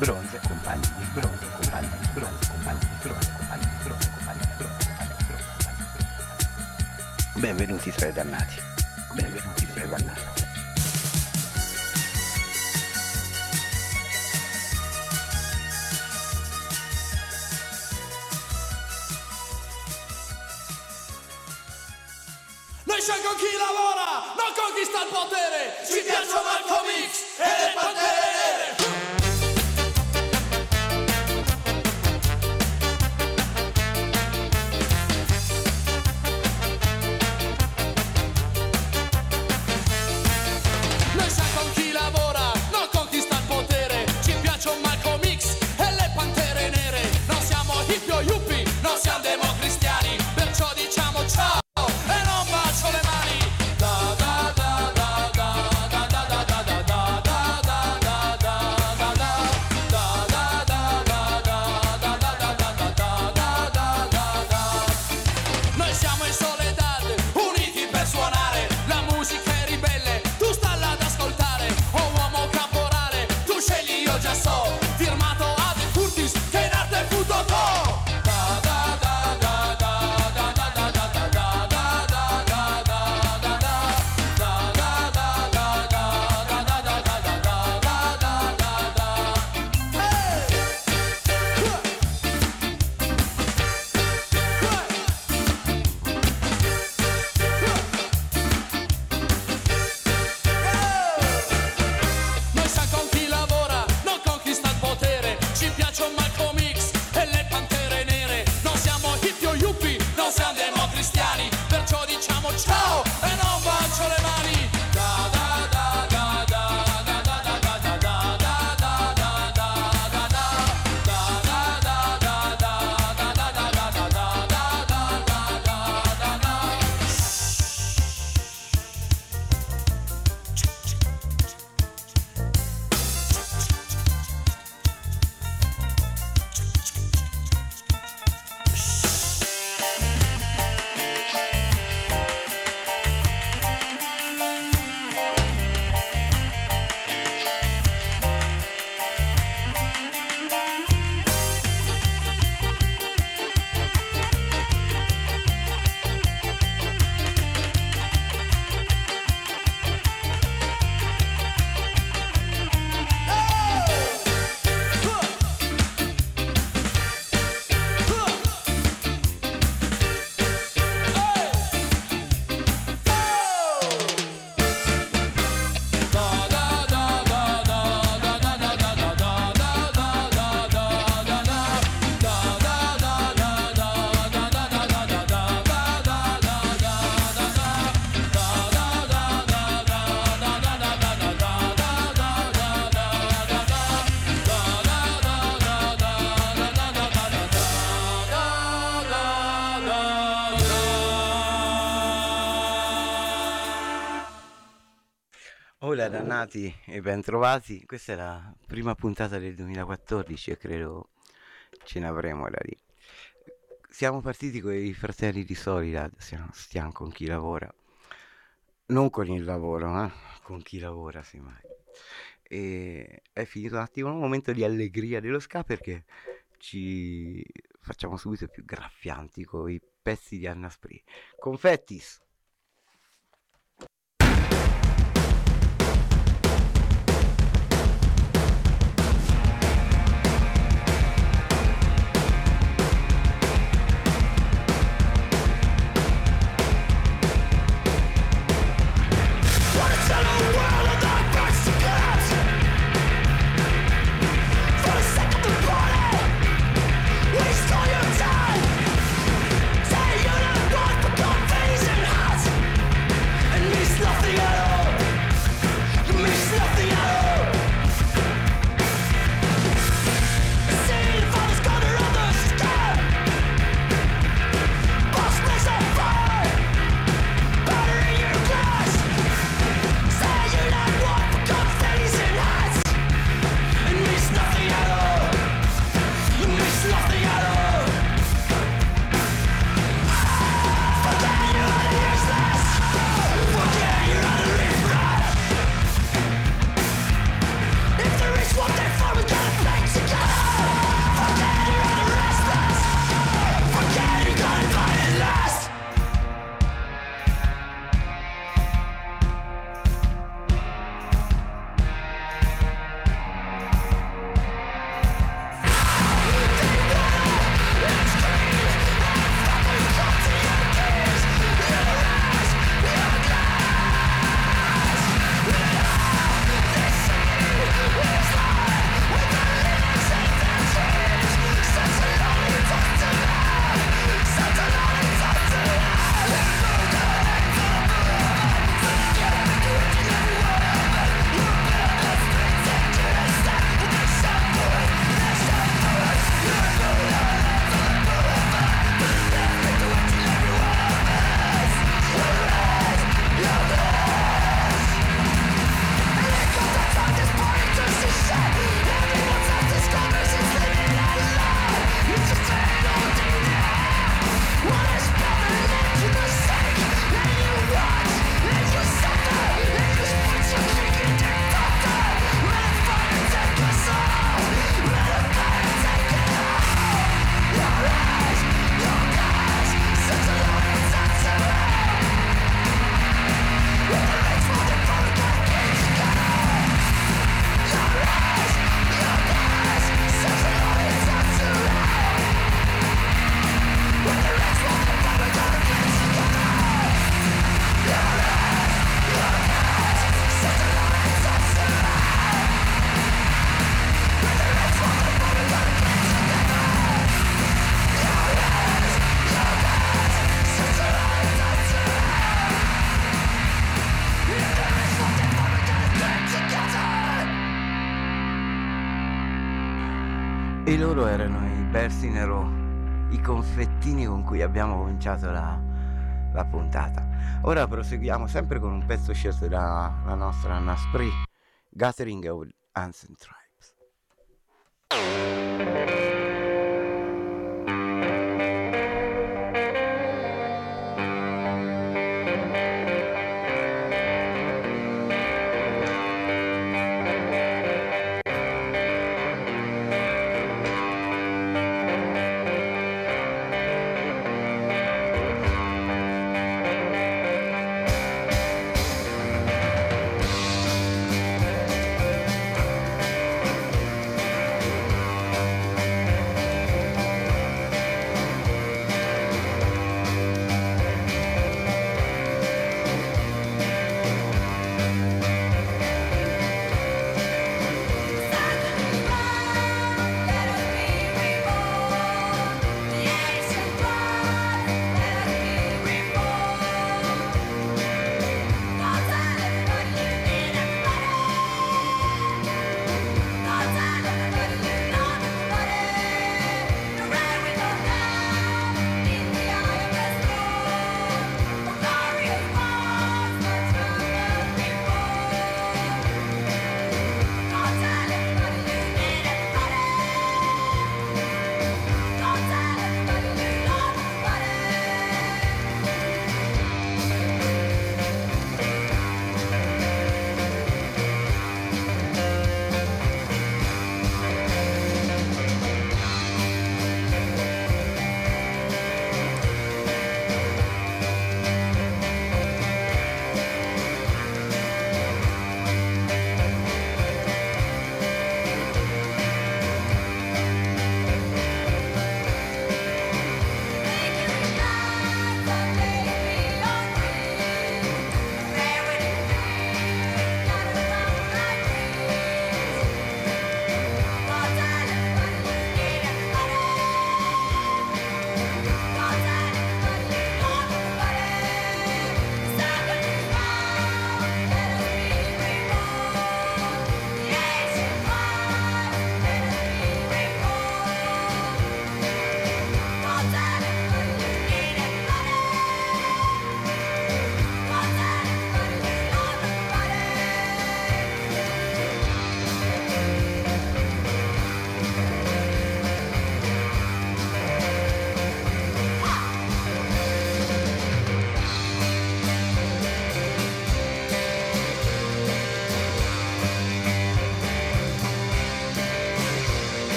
bronzo, compagni di bronzo, compagni di bronzo, compagni di bronzo, compagni di bronzo, compagni di bronzo, compagni di bronzo. Benvenuti tra i dannati, benvenuti tra i dannati. Noi con chi lavora, non conquista il potere. Ci piacciono Malcolm X e le pantere Dannati e bentrovati, questa è la prima puntata del 2014 e credo ce ne avremo da lì. Siamo partiti con i fratelli di Solidad, stiamo, stiamo con chi lavora, non con il lavoro, eh? con chi lavora semmai. E è finito un attimo un momento di allegria dello ska perché ci facciamo subito più graffianti con i pezzi di Anna Spree. Confettis! Cominciato la, la puntata. Ora proseguiamo sempre con un pezzo scelto dalla nostra Anna Spree, Gathering of Ancient Tribes.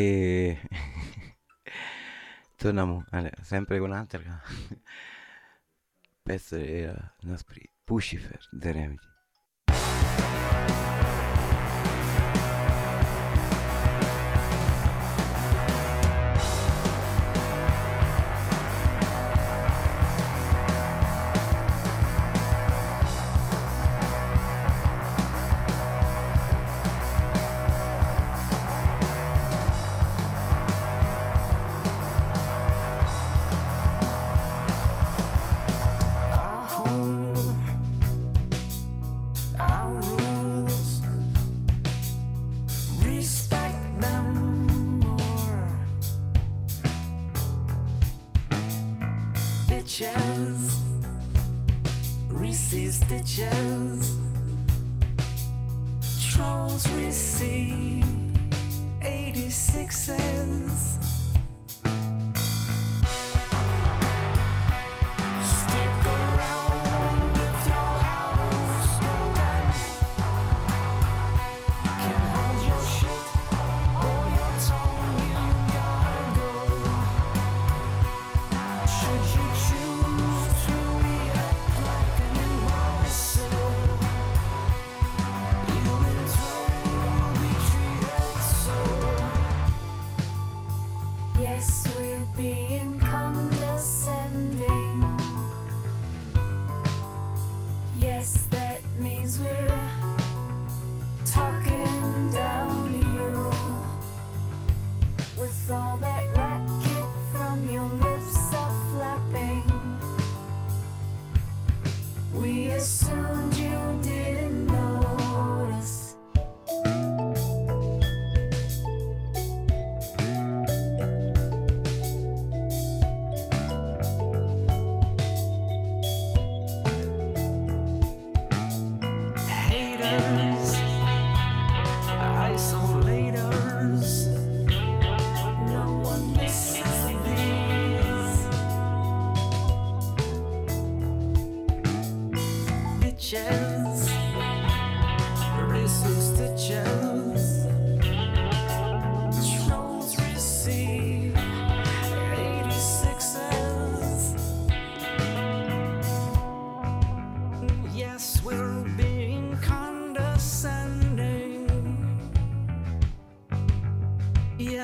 E torniamo allora, sempre con Hunter. pezzo era Pucifer The Remedy.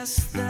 just the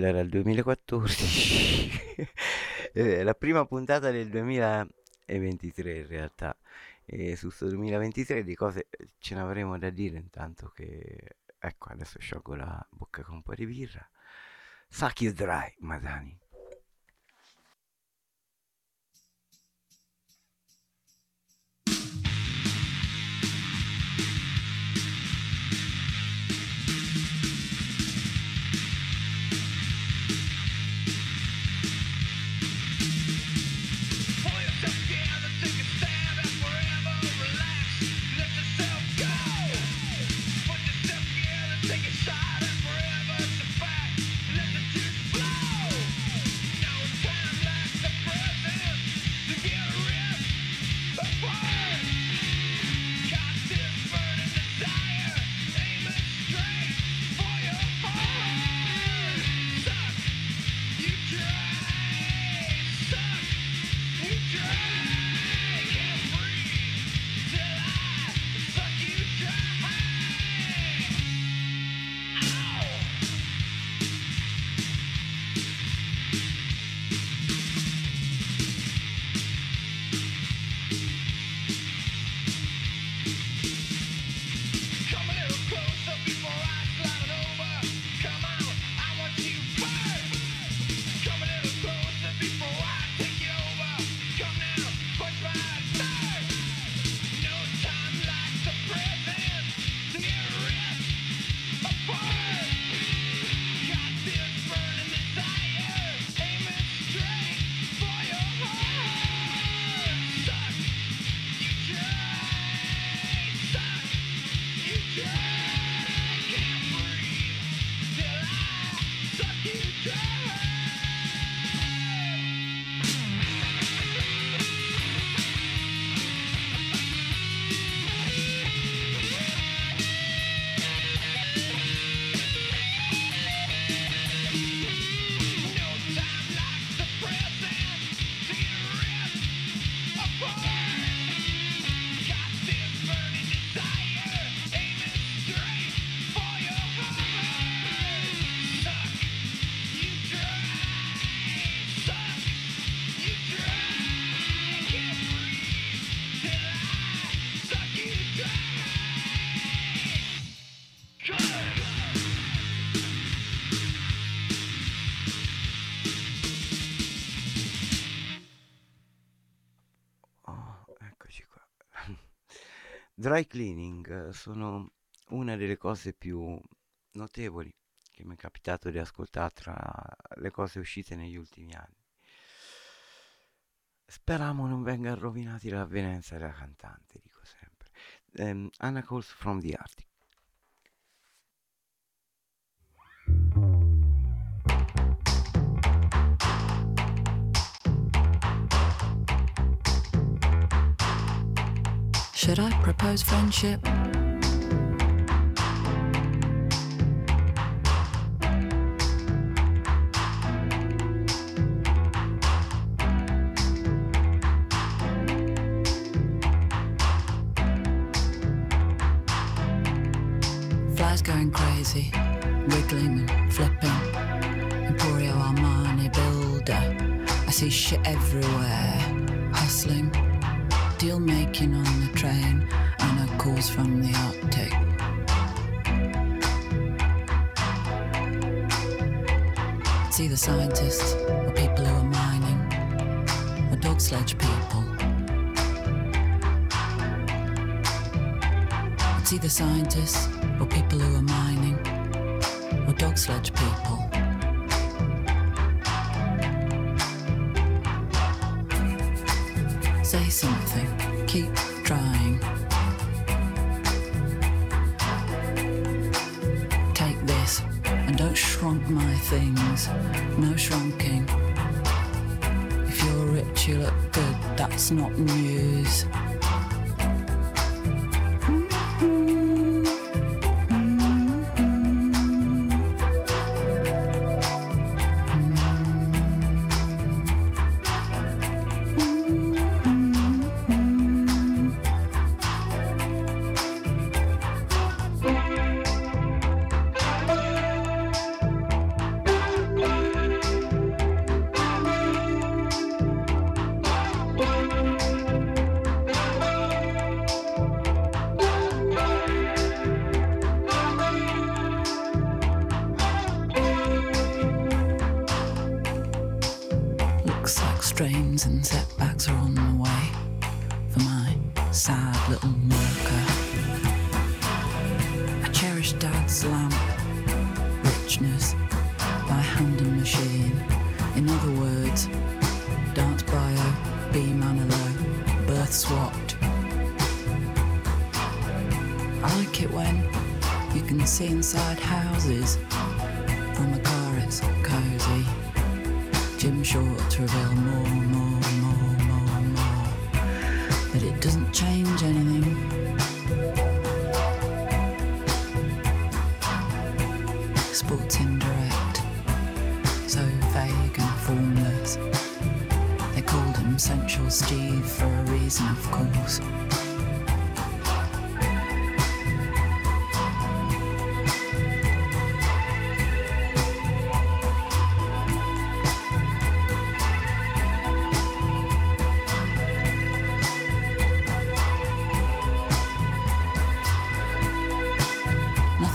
quello era il 2014, Eh, la prima puntata del 2023 in realtà. E su questo 2023 di cose ce ne avremo da dire intanto che... Ecco, adesso sciolgo la bocca con un po' di birra. Suck you dry, Madani. Dry cleaning eh, sono una delle cose più notevoli che mi è capitato di ascoltare tra le cose uscite negli ultimi anni. Speriamo non venga rovinati l'avvenenza della cantante, dico sempre. Ehm, Anna Calls from the Arctic. Should I propose friendship? Flies going crazy, wiggling and flipping. Emporio Armani builder. I see shit everywhere. Hustling, deal making on the train, and a calls from the Arctic. See the scientists, or people who are mining, or dog sledge people. See the scientists, or people who are mining, or dog sledge people. Say something, keep trying. Take this and don't shrunk my things. No shrunking. If you're rich, you look good, that's not news.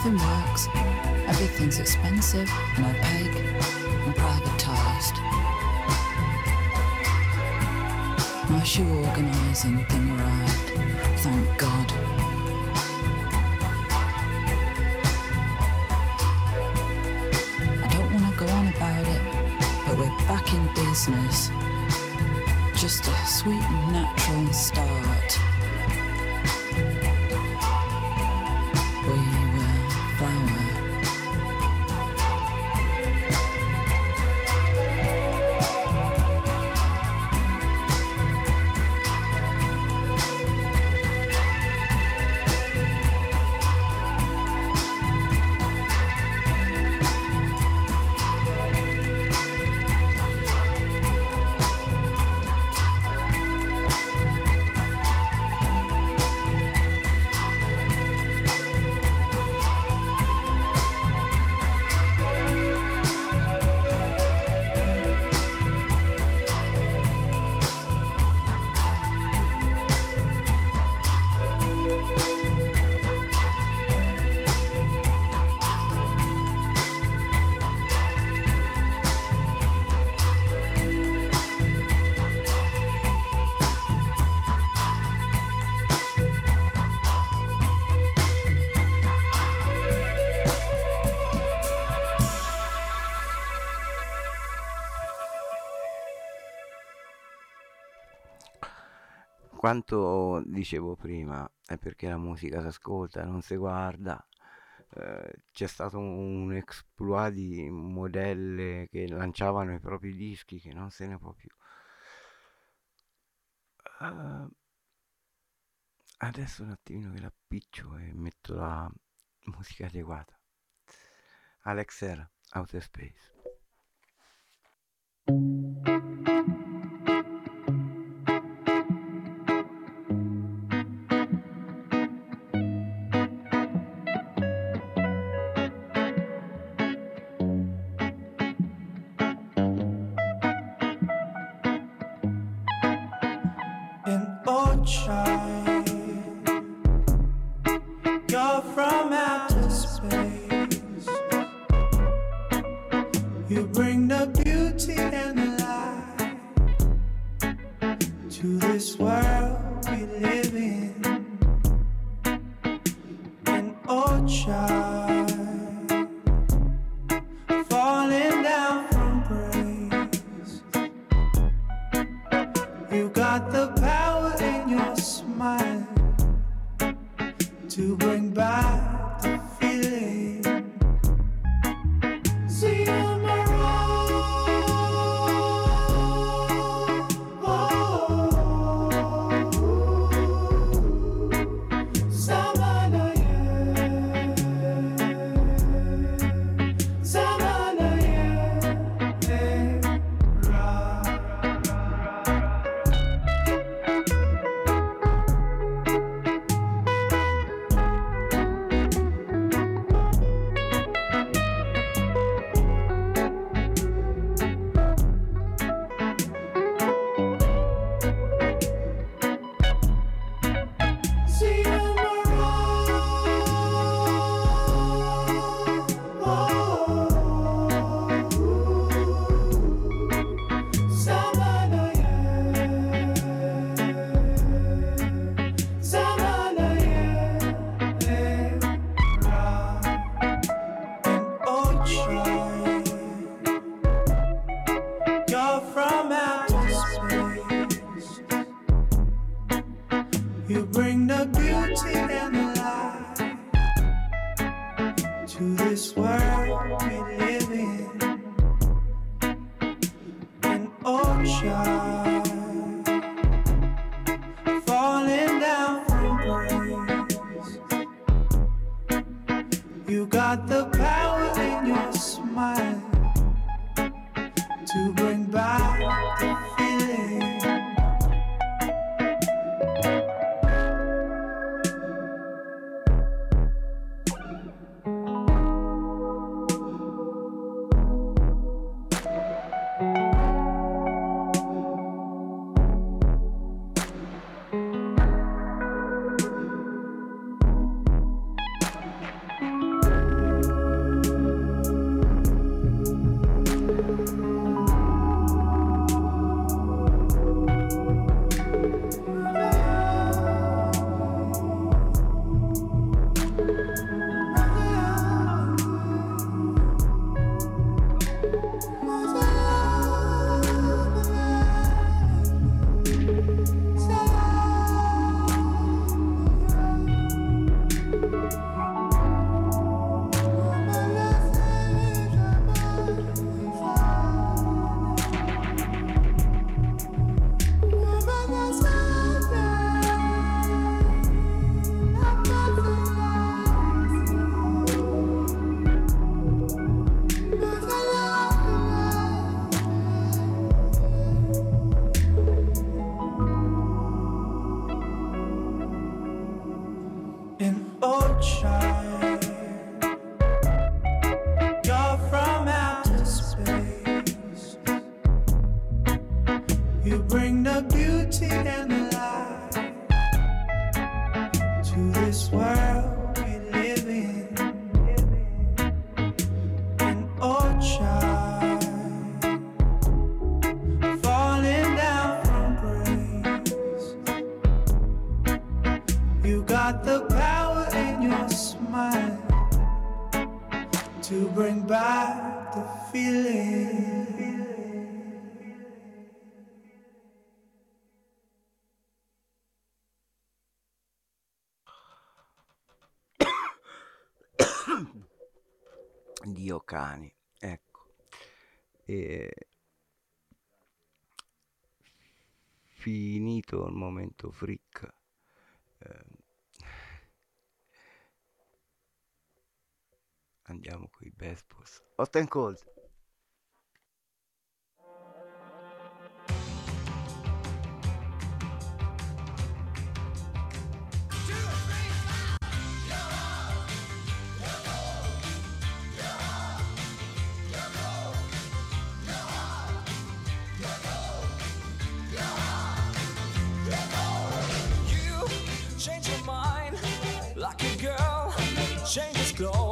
Nothing works. Everything's expensive and opaque and privatized. My shoe organizing thing arrived. Thank God. I don't want to go on about it, but we're back in business. Just a sweet and natural start. Quanto dicevo prima è perché la musica si ascolta, non si guarda. Eh, c'è stato un exploit di modelle che lanciavano i propri dischi che non se ne può più. Eh, adesso un attimino che la appiccio e metto la musica adeguata. Alex Era, Outer Space. Cani, ecco. E... Finito il momento freak. ehm, Andiamo con i Bespos. Hot and cold. Go.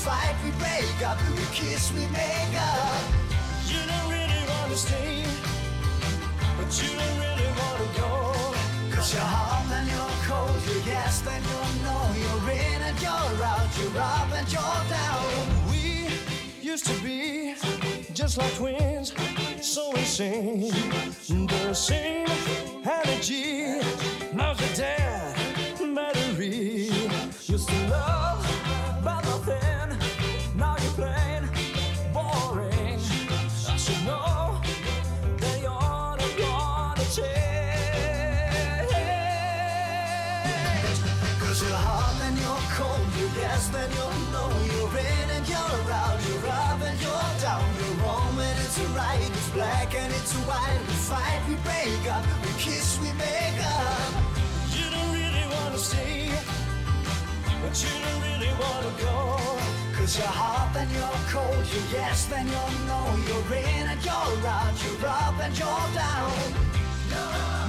Fight, we break up, we kiss, we make up. You don't really want to stay, but you don't really want to go. Cause you're hot and you're cold, you're yes, then you're no, you're in and you're out, you're up and you're down. We used to be just like twins, so insane. The same energy, now's the dead battery. Yes, then you're no, you're in and you're out, you're up and you're down, you're wrong and it's right, it's black and it's white, we fight, we break up, we kiss, we make up. You don't really wanna stay, but you don't really wanna go. Cause you're hot and you're cold, you're yes, then you're no, you're in and you're out, you're up and you're down. Mhm.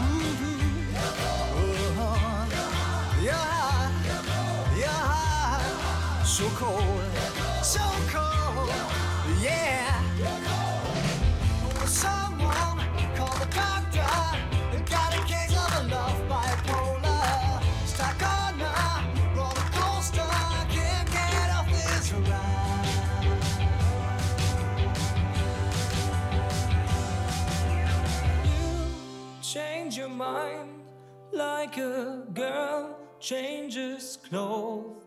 So cold, so cold, yeah. Someone call the doctor. Got a case of love bipolar. Stuck on coaster. Can't get off this ride. You change your mind like a girl changes clothes.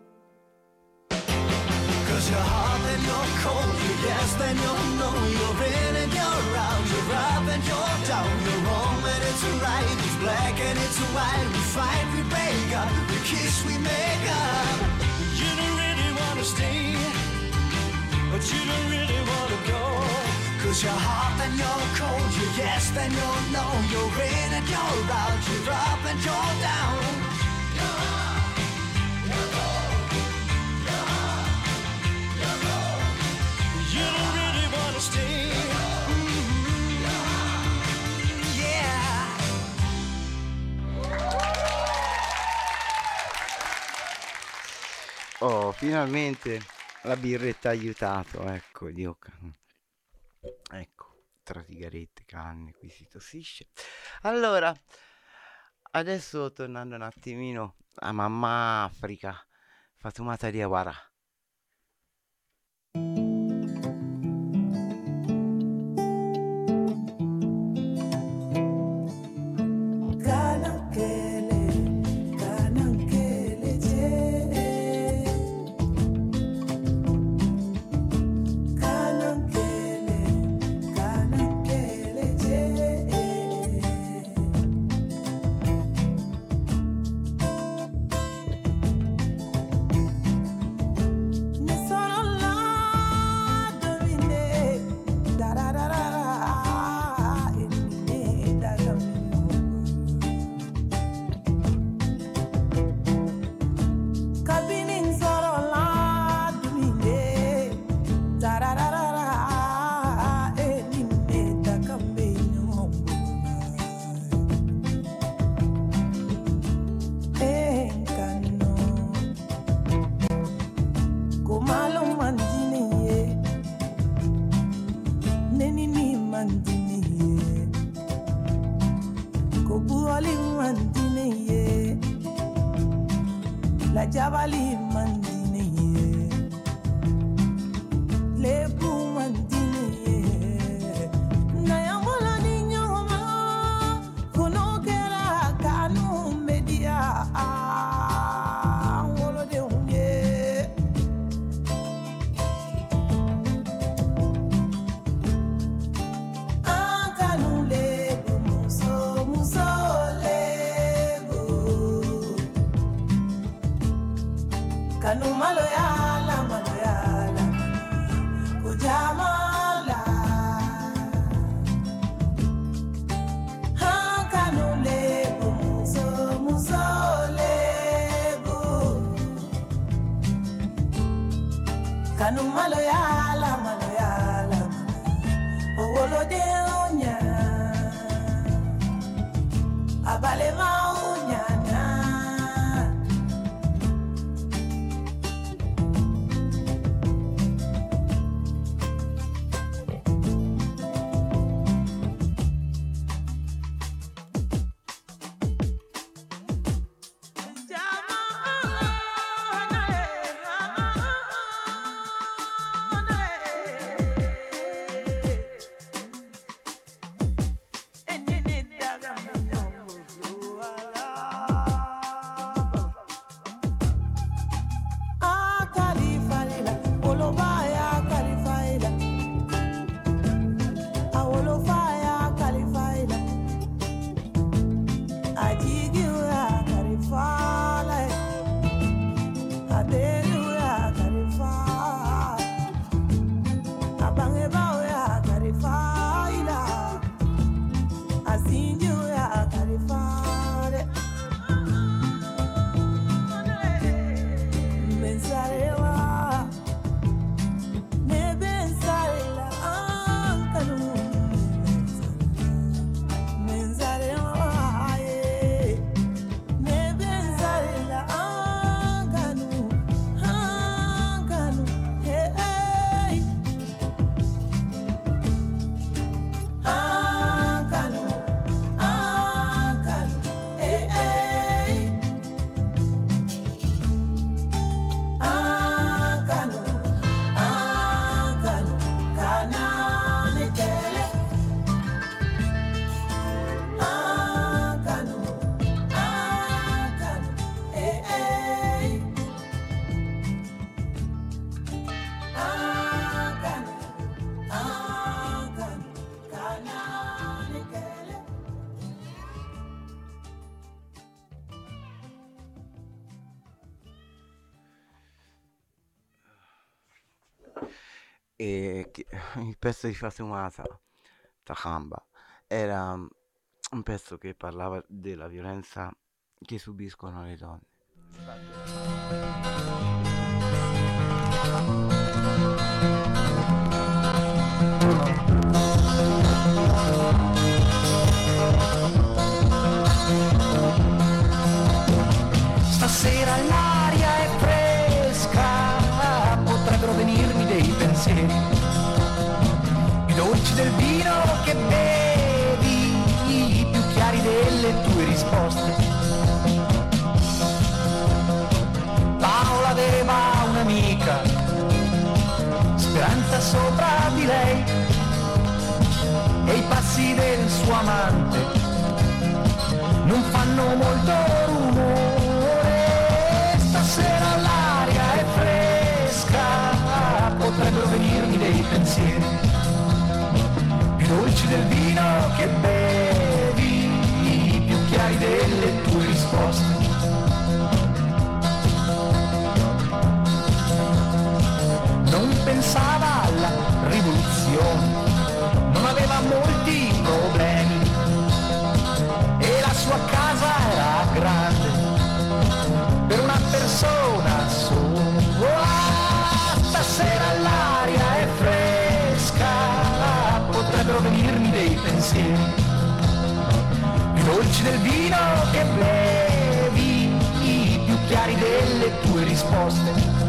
Cause you're hot and you're cold, you're yes, then you're no, you're in and you're out, you're up and you're down, you're wrong and it's right, it's black and it's white, we fight, we break up, we kiss, we make up. You don't really wanna stay, but you don't really wanna go. Cause you're hot and you're cold, you're yes, then you're no, you're in and you're out, you're up and you're down. Oh, finalmente la birretta ha aiutato, ecco, Dio. Ecco, tra sigarette, canne, qui si tossisce. Allora, adesso tornando un attimino a mamma Africa, Fatumata Diawara. il pezzo di Fatumata, Takamba, era mm, un pezzo che parlava della violenza che subiscono le donne. Stasera l'aria del vino che bevi, più chiari delle tue risposte. Paola aveva un'amica, speranza sopra di lei, e i passi del suo amante non fanno molto rumore. Stasera l'aria è fresca, potrebbero venirmi dei pensieri dolci del vino che bevi, più chiari delle tue risposte. Non pensava alla rivoluzione, non aveva molti tue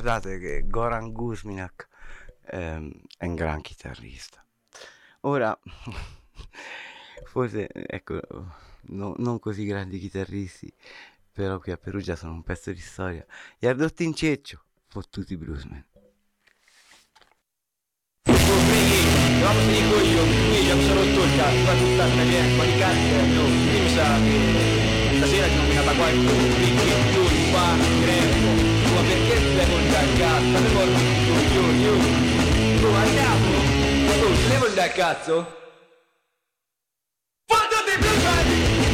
guardate che Goran Guzminak ehm, è un gran chitarrista. Ora, forse, ecco, no- non così grandi chitarristi, però qui a Perugia sono un pezzo di storia. Gli Ardotti in Ceccio, fottuti bluesman. Vamos a dico io, io mi sono cazzo, ma tutta di cazzo, no, mi sa che stasera ci nominata qualche picchi, giù, qua, greco, andare a cazzo, andiamo, ma tu, se devo andare a cazzo? Fottuti bluesman! Fottuti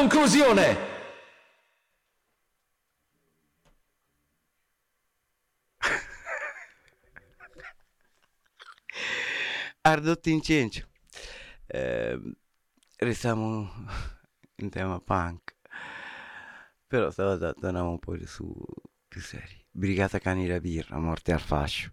conclusione, Ardotto incendio. Ehm, restiamo in tema punk. Però stavolta torniamo un po' su più seri. Brigata Cani da Birra, morte al fascio.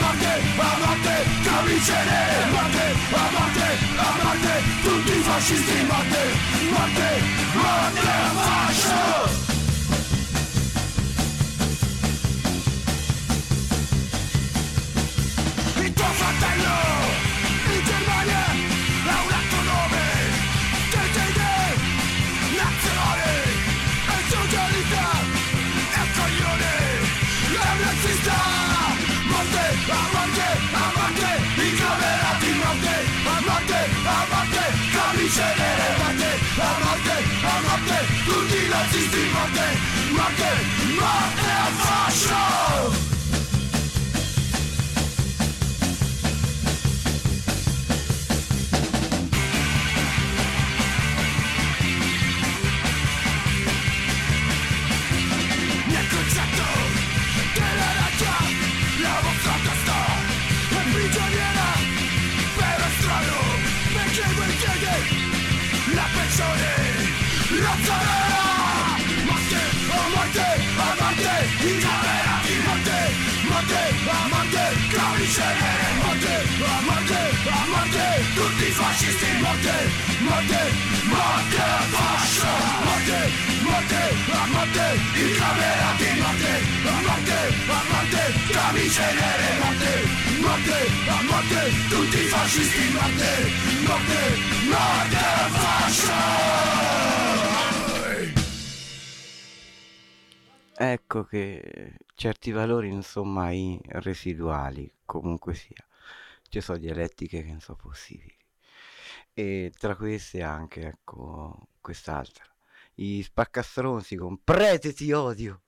morte a morte a morte camicie nere morte a morte a morte tutti i fascisti morte morte al fascio Tutti i nazisti Morte, morte, morte al fascisti morte morte morte al fascio morte morte a morte in camera di morte a morte a morte camicie nere morte morte a morte tutti i fascisti morte morte morte al fascio Ecco che certi valori non sono residuali, comunque sia. Ci sono dialettiche che non sono possibili. E tra queste anche, ecco, quest'altra. I spaccastronzi con prete ti odio.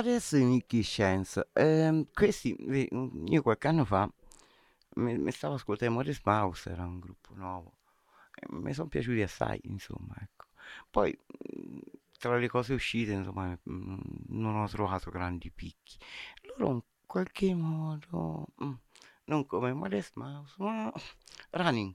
Adesso i Nicky Chance, ehm, questi, io qualche anno fa mi, mi stavo ascoltando Morris Mouse, era un gruppo nuovo, e mi sono piaciuti assai, insomma, ecco. Poi, tra le cose uscite, insomma, mm, non ho trovato grandi picchi. Loro in qualche modo, mm, non come Modest Mouse, ma Running.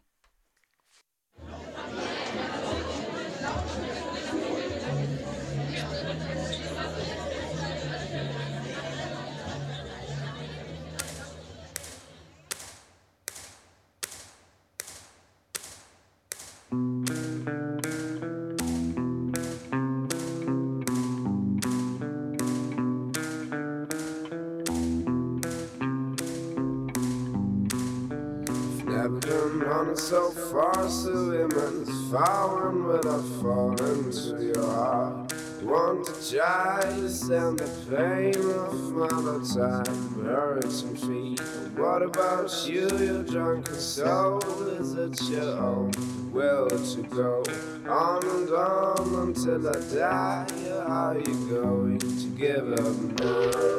So far, so immense, falling without falling to your heart. Want to try to stand the pain of mother time, hurts and feet. What about you, your drunken soul? Is it your own will to go on and on until I die? Or are you going to give up now?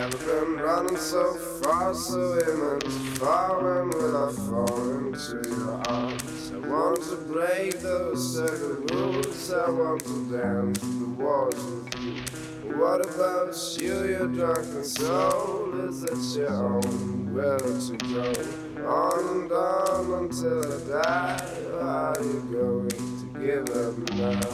Never been running so far, so immense, far and will I fall into your arms? I want to break those certain rules, I want to dance the walls with you. What about you, your drunken soul? Is it your own will to go on and on until I die? Or are you going to give up now?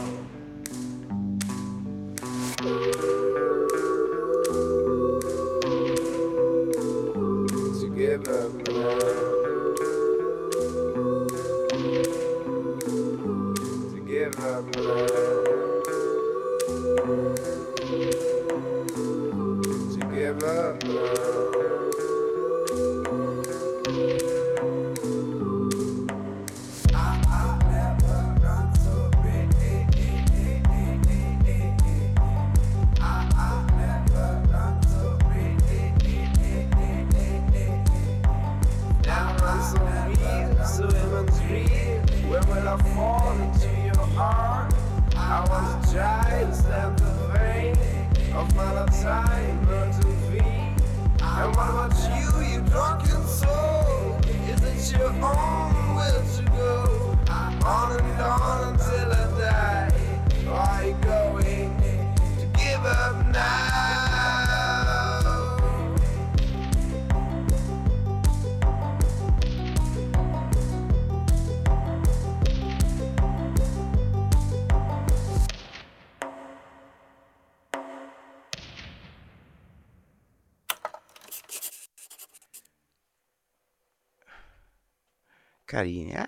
Carini, eh?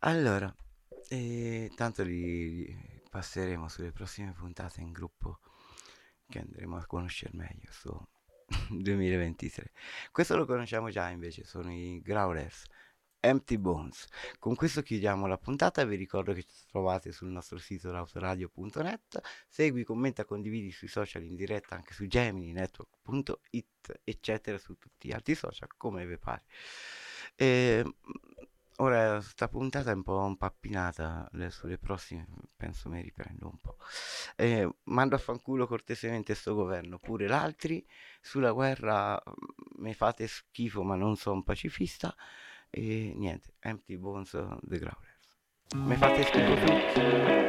Allora, eh, tanto li, passeremo sulle prossime puntate in gruppo che andremo a conoscere meglio su 2023. Questo lo conosciamo già invece, sono i Growlers. Empty Bones. Con questo chiudiamo la puntata, vi ricordo che ci trovate sul nostro sito lautoradio.net, segui, commenta, condividi sui social in diretta anche su gemininetwork.it eccetera su tutti gli altri social come vi pare. E, ora sta puntata è un po' impappinata, le- prossime penso mi riprendo un po'. Eh, mando a fanculo cortesemente sto governo, pure l'altri, sulla guerra mm, mi fate schifo ma non sono pacifista e niente, Empty Bones The Growlers. Mi fate schifo tutti.